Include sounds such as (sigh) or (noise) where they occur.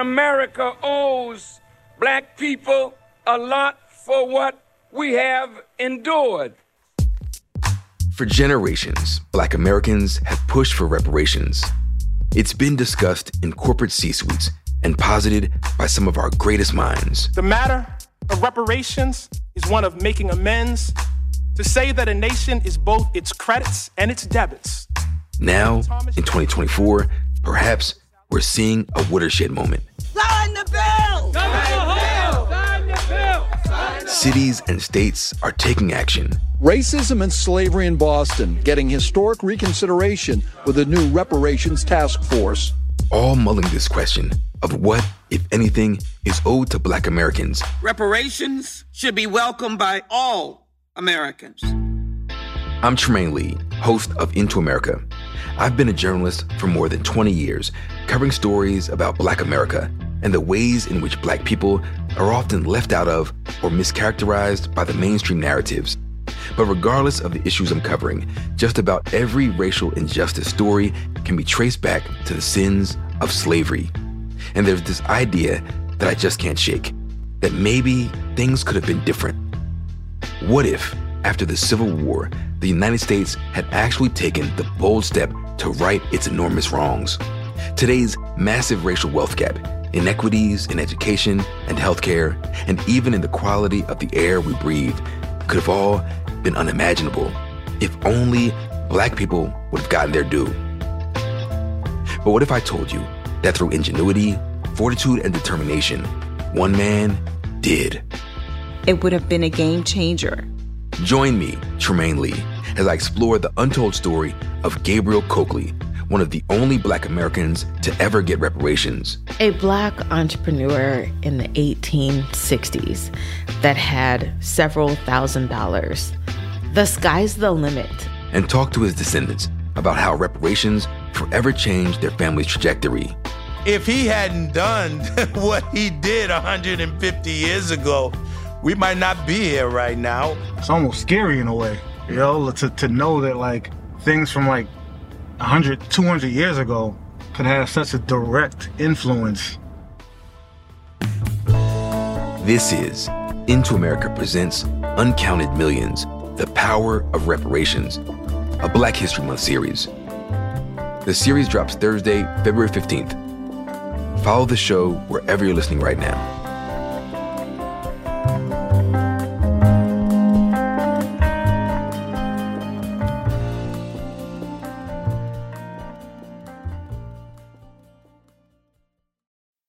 America owes black people a lot for what we have endured. For generations, black Americans have pushed for reparations. It's been discussed in corporate C suites and posited by some of our greatest minds. The matter of reparations is one of making amends to say that a nation is both its credits and its debits. Now, in 2024, perhaps we're seeing a watershed moment. Sign the bill! Sign the bill! Sign the bill! Cities and states are taking action. Racism and slavery in Boston getting historic reconsideration with a new reparations task force. All mulling this question of what, if anything, is owed to black Americans. Reparations should be welcomed by all Americans. I'm Trymaine Lee, host of Into America. I've been a journalist for more than 20 years, covering stories about black America and the ways in which black people are often left out of or mischaracterized by the mainstream narratives. But regardless of the issues I'm covering, just about every racial injustice story can be traced back to the sins of slavery. And there's this idea that I just can't shake that maybe things could have been different. What if, after the Civil War, the United States had actually taken the bold step to right its enormous wrongs? Today's massive racial wealth gap, inequities in education and healthcare, and even in the quality of the air we breathe could have all been unimaginable if only black people would have gotten their due. But what if I told you that through ingenuity, fortitude, and determination, one man did? It would have been a game changer. Join me, Trymaine Lee, as I explore the untold story of Gabriel Coakley, one of the only black Americans to ever get reparations. A black entrepreneur in the 1860s that had several thousand dollars. The sky's the limit. And talk to his descendants about how reparations forever changed their family's trajectory. If he hadn't done (laughs) what he did 150 years ago, we might not be here right now. It's almost scary in a way, you know, to, to know that like things from like 100, 200 years ago could have such a direct influence. This is Into America Presents Uncounted Millions The Power of Reparations, a Black History Month series. The series drops Thursday, February 15th. Follow the show wherever you're listening right now.